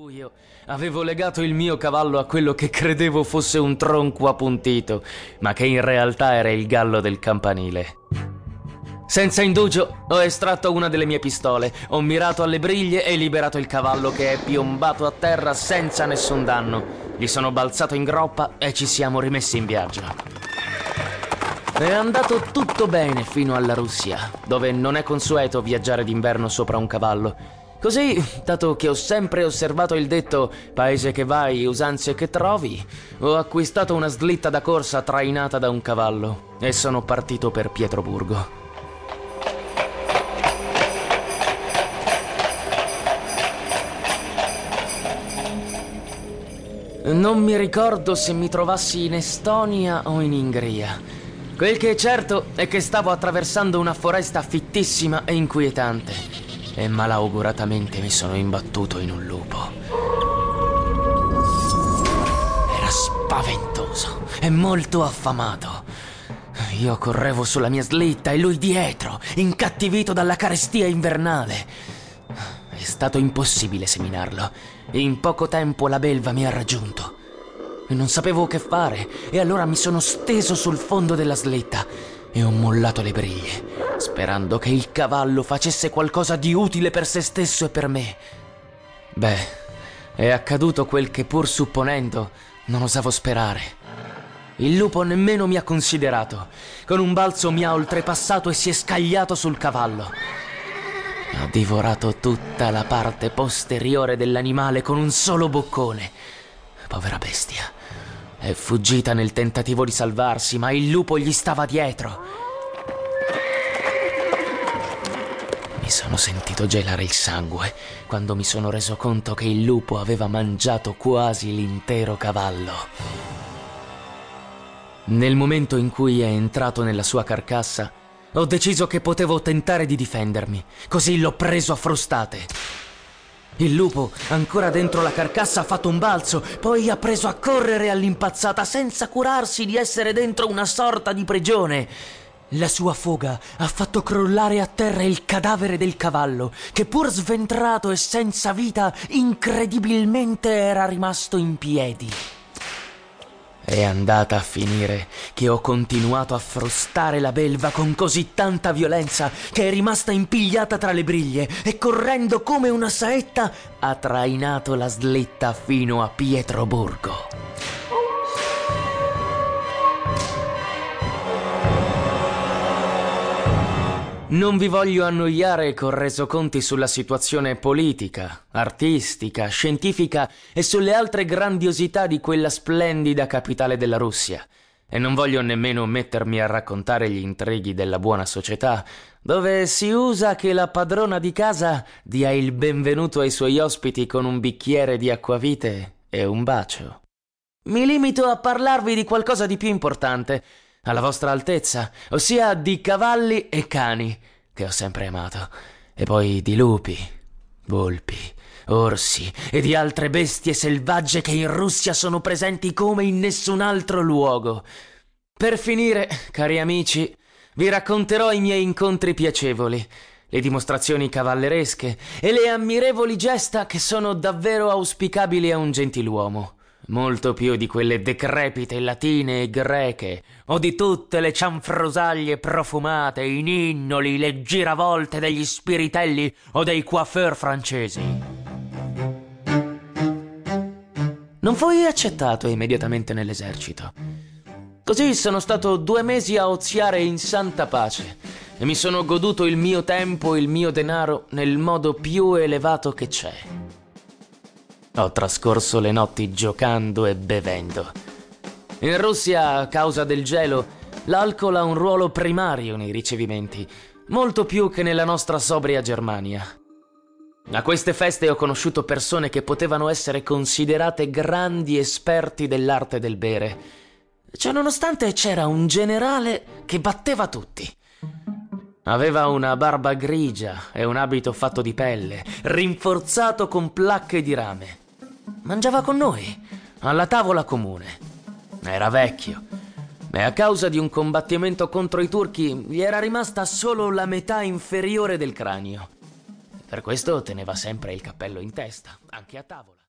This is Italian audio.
buio avevo legato il mio cavallo a quello che credevo fosse un tronco appuntito, ma che in realtà era il gallo del campanile. Senza indugio ho estratto una delle mie pistole, ho mirato alle briglie e liberato il cavallo che è piombato a terra senza nessun danno. Gli sono balzato in groppa e ci siamo rimessi in viaggio. È andato tutto bene fino alla Russia, dove non è consueto viaggiare d'inverno sopra un cavallo. Così, dato che ho sempre osservato il detto paese che vai, usanze che trovi, ho acquistato una slitta da corsa trainata da un cavallo e sono partito per Pietroburgo. Non mi ricordo se mi trovassi in Estonia o in Ingria. Quel che è certo è che stavo attraversando una foresta fittissima e inquietante e malauguratamente mi sono imbattuto in un lupo. Era spaventoso e molto affamato. Io correvo sulla mia slitta e lui dietro, incattivito dalla carestia invernale. È stato impossibile seminarlo. In poco tempo la belva mi ha raggiunto. Non sapevo che fare e allora mi sono steso sul fondo della slitta e ho mollato le briglie, sperando che il cavallo facesse qualcosa di utile per se stesso e per me. Beh, è accaduto quel che pur supponendo non osavo sperare. Il lupo nemmeno mi ha considerato. Con un balzo mi ha oltrepassato e si è scagliato sul cavallo. Ha divorato tutta la parte posteriore dell'animale con un solo boccone. Povera bestia. È fuggita nel tentativo di salvarsi, ma il lupo gli stava dietro. Mi sono sentito gelare il sangue quando mi sono reso conto che il lupo aveva mangiato quasi l'intero cavallo. Nel momento in cui è entrato nella sua carcassa, ho deciso che potevo tentare di difendermi, così l'ho preso a frustate. Il lupo, ancora dentro la carcassa, ha fatto un balzo, poi ha preso a correre all'impazzata senza curarsi di essere dentro una sorta di prigione. La sua fuga ha fatto crollare a terra il cadavere del cavallo, che pur sventrato e senza vita, incredibilmente era rimasto in piedi. È andata a finire che ho continuato a frustare la belva con così tanta violenza che è rimasta impigliata tra le briglie e correndo come una saetta ha trainato la slitta fino a Pietroburgo. Non vi voglio annoiare con resoconti sulla situazione politica, artistica, scientifica e sulle altre grandiosità di quella splendida capitale della Russia. E non voglio nemmeno mettermi a raccontare gli intrighi della buona società, dove si usa che la padrona di casa dia il benvenuto ai suoi ospiti con un bicchiere di acquavite e un bacio. Mi limito a parlarvi di qualcosa di più importante, alla vostra altezza, ossia di cavalli e cani, che ho sempre amato, e poi di lupi, volpi, orsi e di altre bestie selvagge che in Russia sono presenti come in nessun altro luogo. Per finire, cari amici, vi racconterò i miei incontri piacevoli, le dimostrazioni cavalleresche e le ammirevoli gesta che sono davvero auspicabili a un gentiluomo molto più di quelle decrepite latine e greche, o di tutte le cianfrosaglie profumate, i ninnoli, le giravolte degli spiritelli o dei coiffeur francesi. Non fui accettato immediatamente nell'esercito. Così sono stato due mesi a oziare in santa pace e mi sono goduto il mio tempo e il mio denaro nel modo più elevato che c'è. Ho trascorso le notti giocando e bevendo. In Russia, a causa del gelo, l'alcol ha un ruolo primario nei ricevimenti, molto più che nella nostra sobria Germania. A queste feste ho conosciuto persone che potevano essere considerate grandi esperti dell'arte del bere. Ciononostante c'era un generale che batteva tutti. Aveva una barba grigia e un abito fatto di pelle, rinforzato con placche di rame. Mangiava con noi, alla tavola comune. Era vecchio e a causa di un combattimento contro i turchi gli era rimasta solo la metà inferiore del cranio. Per questo teneva sempre il cappello in testa, anche a tavola.